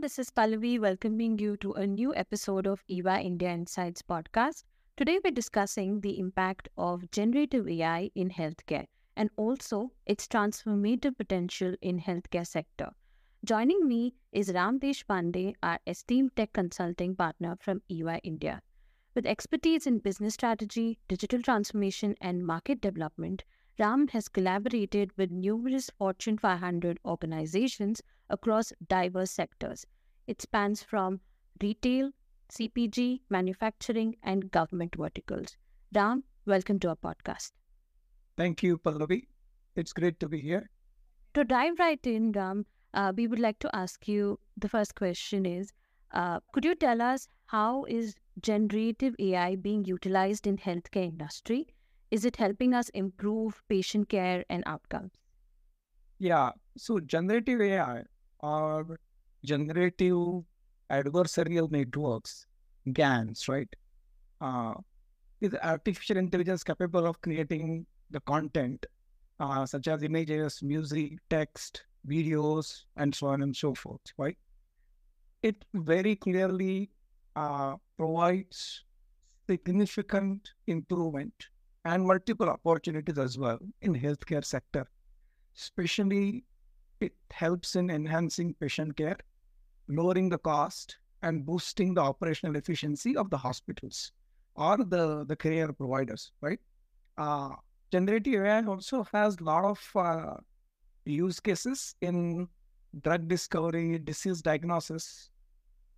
this is Pallavi welcoming you to a new episode of EY India Insights podcast. Today, we're discussing the impact of generative AI in healthcare and also its transformative potential in healthcare sector. Joining me is Ram Deshpande, our esteemed tech consulting partner from EY India. With expertise in business strategy, digital transformation, and market development, Ram has collaborated with numerous Fortune 500 organizations across diverse sectors. It spans from retail, CPG, manufacturing, and government verticals. Ram, welcome to our podcast. Thank you, Pallavi. It's great to be here. To dive right in, Ram, uh, we would like to ask you the first question is uh, could you tell us how is generative ai being utilized in healthcare industry is it helping us improve patient care and outcomes yeah so generative ai or generative adversarial networks gans right uh, is artificial intelligence capable of creating the content uh, such as images music text videos, and so on and so forth, right? It very clearly uh, provides significant improvement and multiple opportunities as well in healthcare sector. Especially, it helps in enhancing patient care, lowering the cost, and boosting the operational efficiency of the hospitals or the, the care providers, right? Uh, generative AI also has a lot of uh, use cases in drug discovery, disease diagnosis,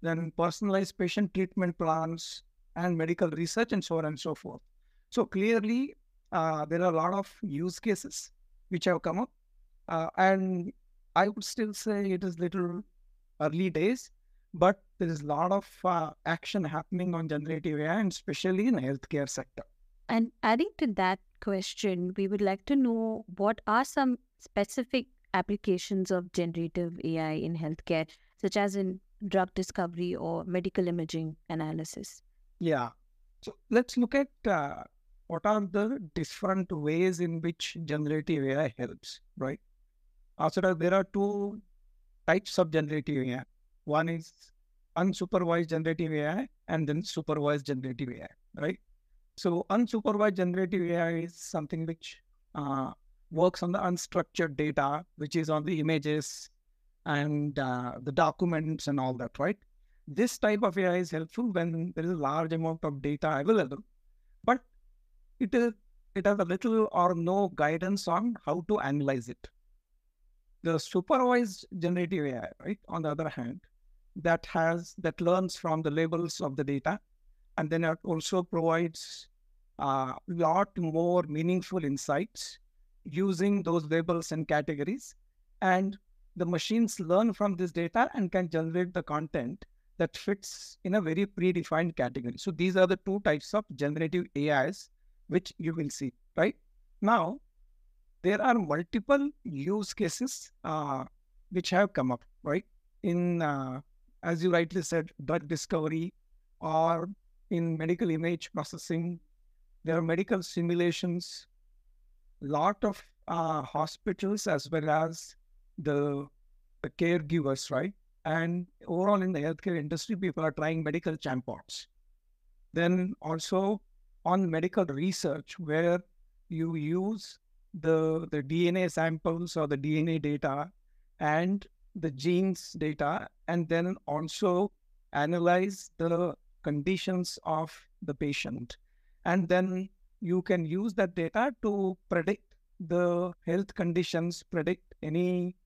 then personalized patient treatment plans, and medical research, and so on and so forth. So clearly, uh, there are a lot of use cases which have come up, uh, and I would still say it is little early days, but there is a lot of uh, action happening on generative AI, and especially in healthcare sector. And adding to that question, we would like to know what are some specific applications of generative AI in healthcare, such as in drug discovery or medical imaging analysis? Yeah. So let's look at uh, what are the different ways in which generative AI helps, right? Uh, so there are two types of generative AI. One is unsupervised generative AI and then supervised generative AI, right? So unsupervised generative AI is something which uh, works on the unstructured data, which is on the images and uh, the documents and all that, right? This type of AI is helpful when there is a large amount of data available, but it is it has a little or no guidance on how to analyze it. The supervised generative AI, right, on the other hand, that has that learns from the labels of the data, and then it also provides a uh, lot more meaningful insights using those labels and categories. And the machines learn from this data and can generate the content that fits in a very predefined category. So these are the two types of generative AIs which you will see, right? Now, there are multiple use cases uh, which have come up, right? In, uh, as you rightly said, drug discovery or in medical image processing, there are medical simulations lot of uh, hospitals as well as the, the caregivers, right? And overall in the healthcare industry, people are trying medical chatbots. Then also on medical research, where you use the, the DNA samples or the DNA data and the genes data, and then also analyze the conditions of the patient. And then you can use that data to predict the health conditions, predict any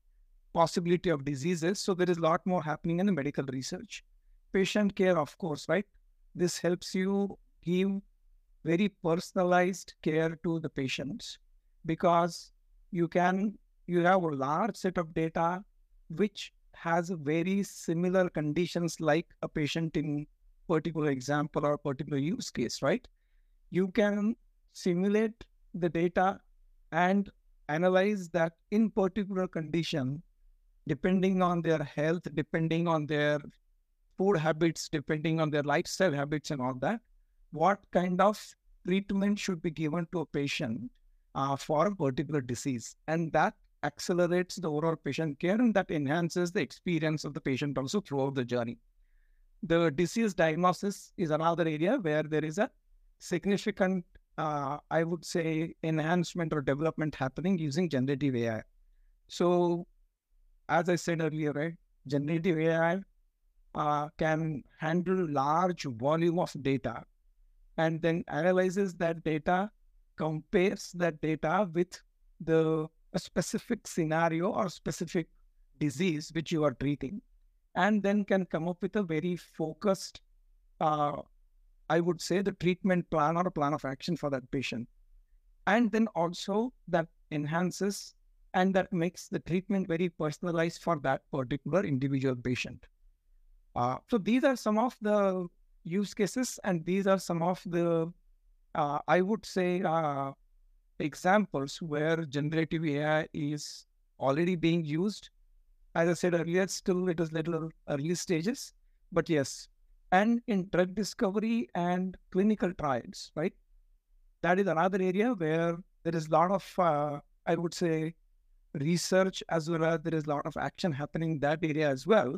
possibility of diseases. So there is a lot more happening in the medical research. Patient care, of course, right? This helps you give very personalized care to the patients because you can you have a large set of data which has very similar conditions like a patient in particular example or particular use case right? You can simulate the data and analyze that in particular condition, depending on their health, depending on their food habits, depending on their lifestyle habits and all that, what kind of treatment should be given to a patient uh, for a particular disease. And that accelerates the overall patient care and that enhances the experience of the patient also throughout the journey. The disease diagnosis is another area where there is a significant, uh, I would say, enhancement or development happening using generative AI. So, as I said earlier, right, generative AI uh, can handle large volume of data and then analyzes that data, compares that data with the specific scenario or specific disease which you are treating, and then can come up with a very focused, uh, I would say, the treatment plan or a plan of action for that patient. And then also that enhances and that makes the treatment very personalized for that particular individual patient. Uh, so these are some of the use cases, and these are some of the, uh, I would say, uh, examples where generative AI is already being used. As I said earlier, still it is little early stages, but yes, and in drug discovery and clinical trials, right? That is another area where there is a lot of, uh, I would say, research as well as there is a lot of action happening in that area as well,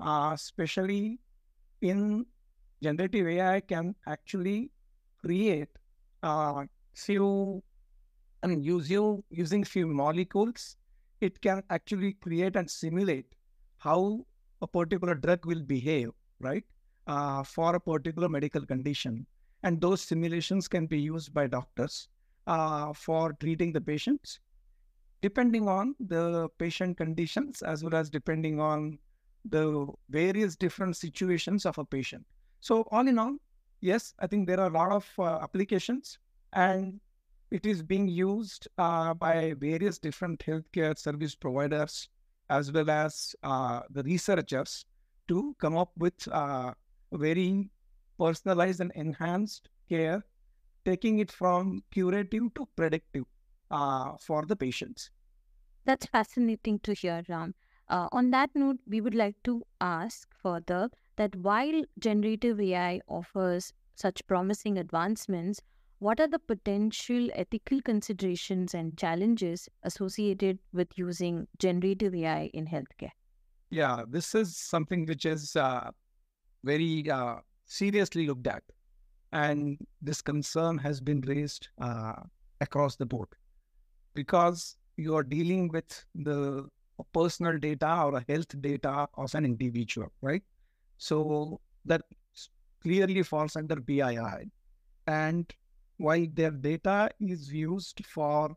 uh, especially in generative AI can actually create uh, few I mean, using, using few molecules, it can actually create and simulate how a particular drug will behave, right, uh, for a particular medical condition. And those simulations can be used by doctors uh, for treating the patients, depending on the patient conditions as well as depending on the various different situations of a patient. So, all in all, yes, I think there are a lot of uh, applications and it is being used uh, by various different healthcare service providers as well as uh, the researchers to come up with uh, very personalized and enhanced care, taking it from curative to predictive uh, for the patients. That's fascinating to hear, Ram. Uh, on that note, we would like to ask further that while generative AI offers such promising advancements, what are the potential ethical considerations and challenges associated with using generative AI in healthcare? Yeah, this is something which is uh, very uh, seriously looked at. And this concern has been raised uh, across the board because you are dealing with the personal data or health data of an individual, right? So that clearly falls under PII. And while their data is used for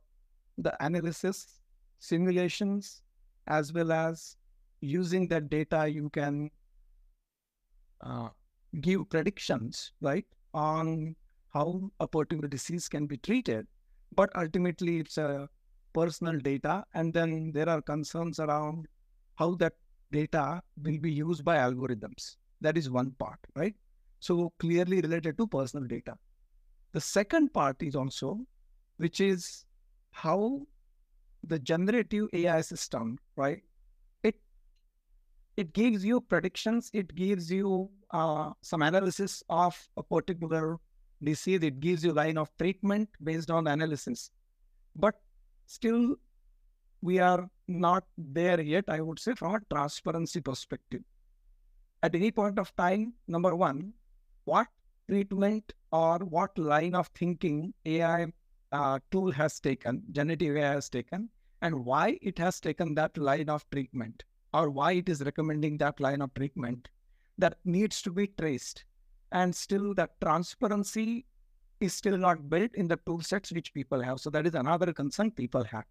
the analysis, simulations, as well as using that data, you can uh, give predictions, right, on how a particular disease can be treated. But ultimately, it's a personal data. And then there are concerns around how that data will be used by algorithms. That is one part, right? So clearly related to personal data. The second part is also, which is how the generative AI system, right? It it gives you predictions. It gives you uh, some analysis of a particular disease. It gives you line of treatment based on analysis, but still, we are not there yet. I would say from a transparency perspective. At any point of time, number one, what treatment or what line of thinking AI uh, tool has taken, generative AI has taken, and why it has taken that line of treatment or why it is recommending that line of treatment that needs to be traced. And still, that transparency is still not built in the tool sets which people have. So, that is another concern people have.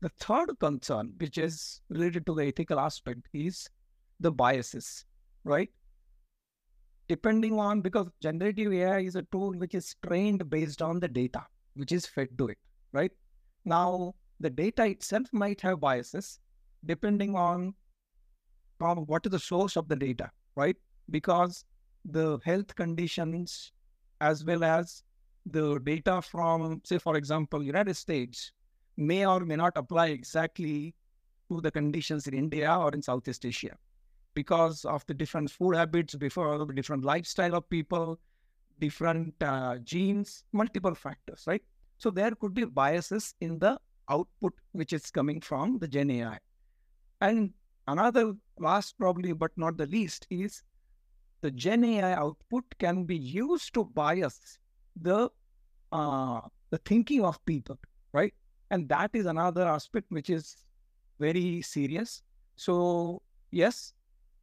The third concern, which is related to the ethical aspect, is the biases, right? depending on because generative AI is a tool which is trained based on the data which is fed to it, right? Now, the data itself might have biases depending on, on what is the source of the data, right? Because the health conditions as well as the data from, say, for example, United States may or may not apply exactly to the conditions in India or in Southeast Asia because of the different food habits, before the different lifestyle of people, different uh, genes, multiple factors, right? So there could be biases in the output which is coming from the Gen AI. And another last, probably, but not the least, is the Gen AI output can be used to bias the uh, the thinking of people, right? And that is another aspect which is very serious. So yes,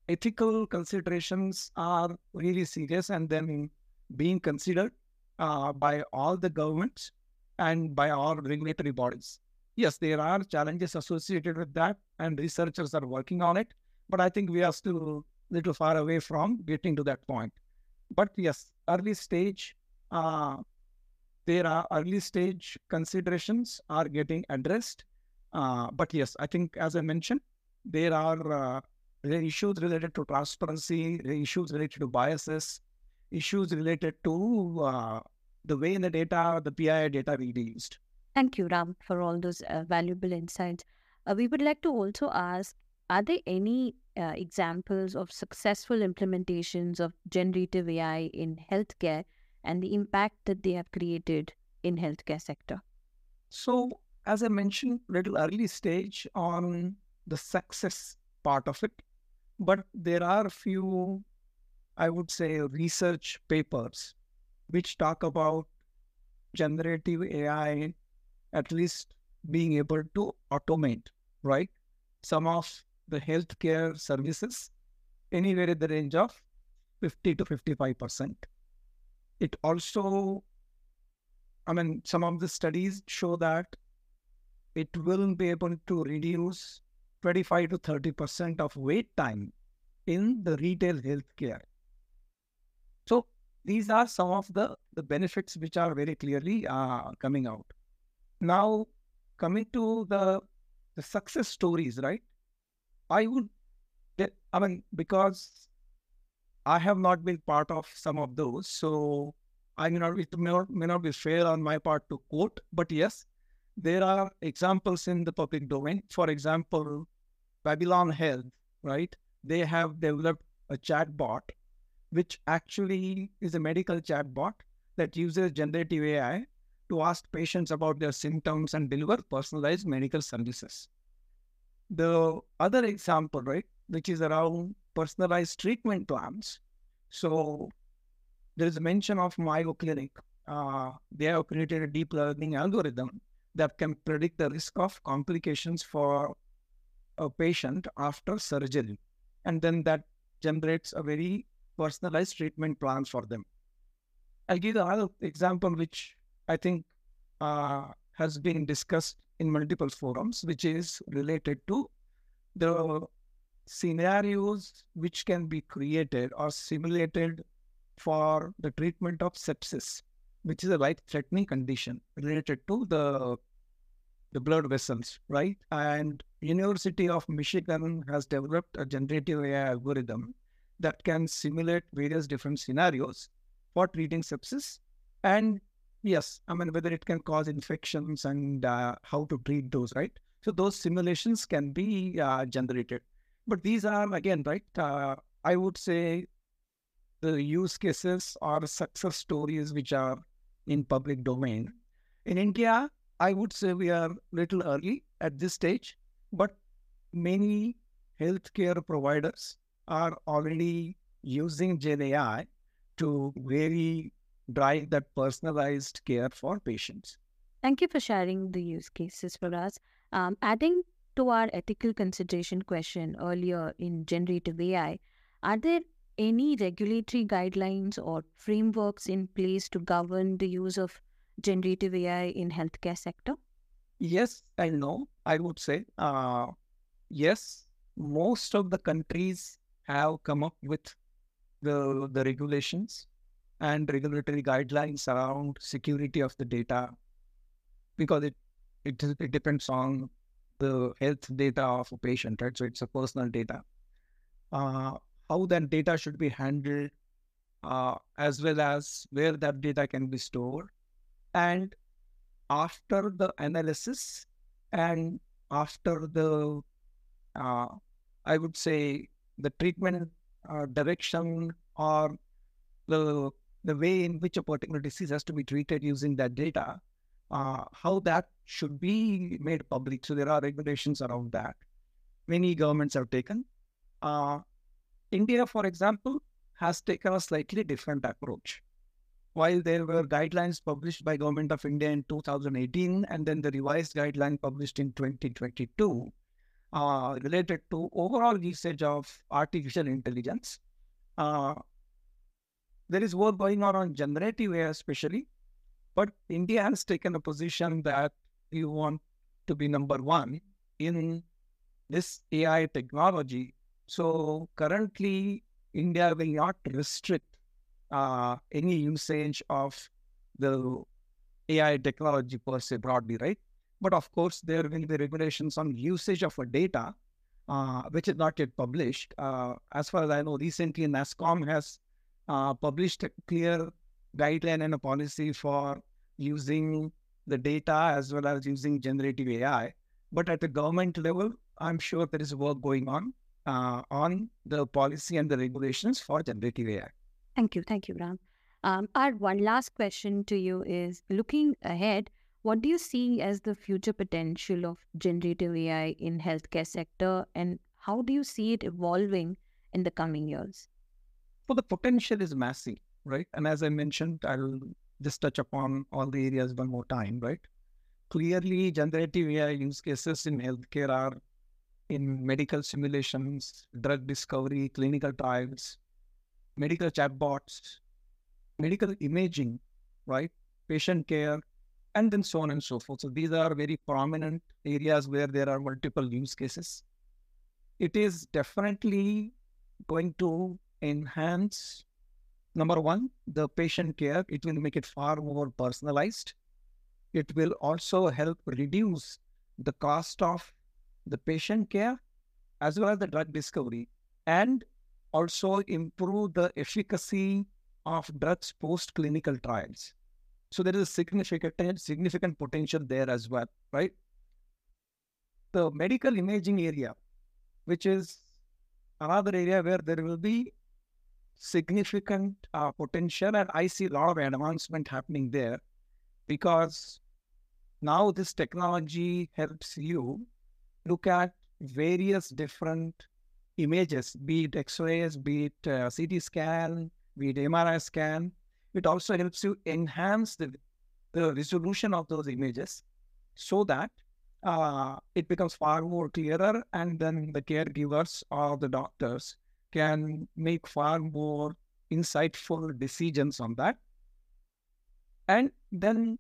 ethical considerations are really serious and then being considered uh, by all the governments and by all regulatory bodies. Yes, there are challenges associated with that, and researchers are working on it. But I think we are still a little far away from getting to that point. But yes, early stage, uh, there are early stage considerations are getting addressed. Uh, but yes, I think as I mentioned, there are uh, issues related to transparency, issues related to biases, issues related to uh, the way the data, the PII data released. Thank you, Ram, for all those uh, valuable insights. Uh, we would like to also ask Are there any uh, examples of successful implementations of generative AI in healthcare and the impact that they have created in healthcare sector? So, as I mentioned, little early stage on the success part of it, but there are a few, I would say, research papers which talk about generative AI at least being able to automate, right? Some of the healthcare services anywhere in the range of 50 to 55%. It also, I mean, some of the studies show that it will be able to reduce 25 to 30% of wait time in the retail healthcare. So these are some of the, the benefits which are very clearly uh, coming out. Now, coming to the, the success stories, right? I would, I mean, because I have not been part of some of those, so I may not, it may not, may not be fair on my part to quote, but yes, there are examples in the public domain. For example, Babylon Health, right? They have developed a chatbot, which actually is a medical chatbot that uses generative AI to ask patients about their symptoms and deliver personalized medical services. The other example, right, which is around personalized treatment plans. So there is a mention of Mayo Clinic. Uh, they have created a deep learning algorithm that can predict the risk of complications for a patient after surgery. And then that generates a very personalized treatment plan for them. I'll give another example, which I think uh, has been discussed in multiple forums, which is related to the scenarios which can be created or simulated for the treatment of sepsis, which is a life-threatening condition related to the the blood vessels, right? And University of Michigan has developed a generative AI algorithm that can simulate various different scenarios for treating sepsis and Yes, I mean whether it can cause infections and uh, how to treat those, right? So those simulations can be uh, generated, but these are again, right? Uh, I would say the use cases or success stories which are in public domain. In India, I would say we are little early at this stage, but many healthcare providers are already using Gen AI to very drive that personalized care for patients. Thank you for sharing the use cases for us. Um, adding to our ethical consideration question earlier in generative AI, are there any regulatory guidelines or frameworks in place to govern the use of generative AI in healthcare sector? Yes and no. I would say uh, yes. Most of the countries have come up with the the regulations and regulatory guidelines around security of the data because it it, it depends on the health data of a patient, right? So it's a personal data. Uh, how that data should be handled, uh, as well as where that data can be stored. And after the analysis and after the, uh, I would say, the treatment uh, direction or the the way in which a particular disease has to be treated using that data, uh, how that should be made public. So there are regulations around that. Many governments have taken. Uh, India, for example, has taken a slightly different approach. While there were guidelines published by Government of India in 2018 and then the revised guideline published in 2022 uh, related to overall usage of artificial intelligence, uh, there is work going on on generative AI especially, but India has taken a position that you want to be number one in this AI technology. So currently, India will not restrict uh, any usage of the AI technology per se broadly, right? But of course, there will be regulations on usage of a data, uh, which is not yet published. Uh, as far as I know, recently NASSCOM has uh, published a clear guideline and a policy for using the data as well as using generative AI. But at the government level, I'm sure there is work going on uh, on the policy and the regulations for generative AI. Thank you. Thank you, Ram. Um, our one last question to you is looking ahead, what do you see as the future potential of generative AI in healthcare sector and how do you see it evolving in the coming years? Well, the potential is massive, right? And as I mentioned, I'll just touch upon all the areas one more time, right? Clearly, generative AI use cases in healthcare are in medical simulations, drug discovery, clinical trials, medical chatbots, medical imaging, right? Patient care, and then so on and so forth. So these are very prominent areas where there are multiple use cases. It is definitely going to enhance number one, the patient care. It will make it far more personalized. It will also help reduce the cost of the patient care as well as the drug discovery and also improve the efficacy of drugs post clinical trials. So there is a significant significant potential there as well, right? The medical imaging area, which is another area where there will be significant uh, potential, and I see a lot of advancement happening there because now this technology helps you look at various different images, be it X-rays, be it uh, CT scan, be it MRI scan. It also helps you enhance the, the resolution of those images so that uh, it becomes far more clearer and then the caregivers or the doctors can make far more insightful decisions on that. And then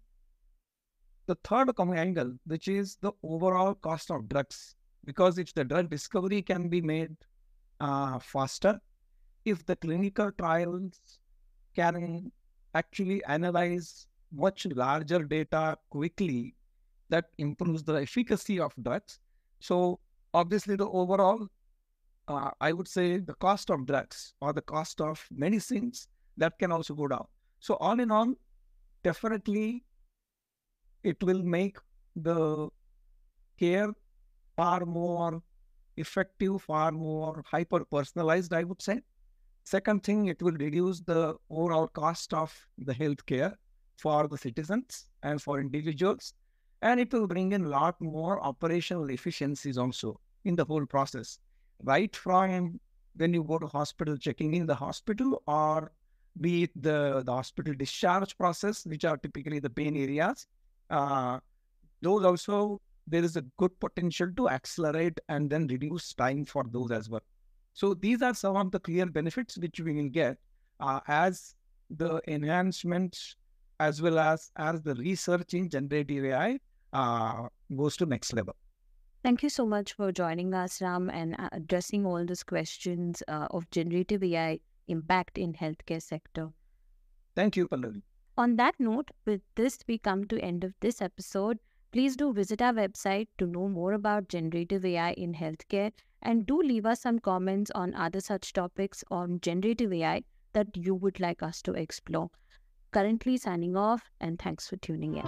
the third angle, which is the overall cost of drugs, because if the drug discovery can be made uh, faster, if the clinical trials can actually analyze much larger data quickly, that improves the efficacy of drugs. So obviously, the overall uh, I would say the cost of drugs or the cost of medicines that can also go down. So all in all, definitely it will make the care far more effective, far more hyper personalized, I would say. Second thing, it will reduce the overall cost of the healthcare for the citizens and for individuals. And it will bring in a lot more operational efficiencies also in the whole process right from when you go to hospital, checking in the hospital, or be it the, the hospital discharge process, which are typically the pain areas. Uh, those also, there is a good potential to accelerate and then reduce time for those as well. So these are some of the clear benefits which we will get uh, as the enhancements as well as as the research in generative AI uh, goes to next level. Thank you so much for joining us, Ram, and uh, addressing all these questions uh, of generative AI impact in healthcare sector. Thank you, Pallavi. On that note, with this, we come to end of this episode. Please do visit our website to know more about generative AI in healthcare and do leave us some comments on other such topics on generative AI that you would like us to explore. Currently signing off and thanks for tuning in.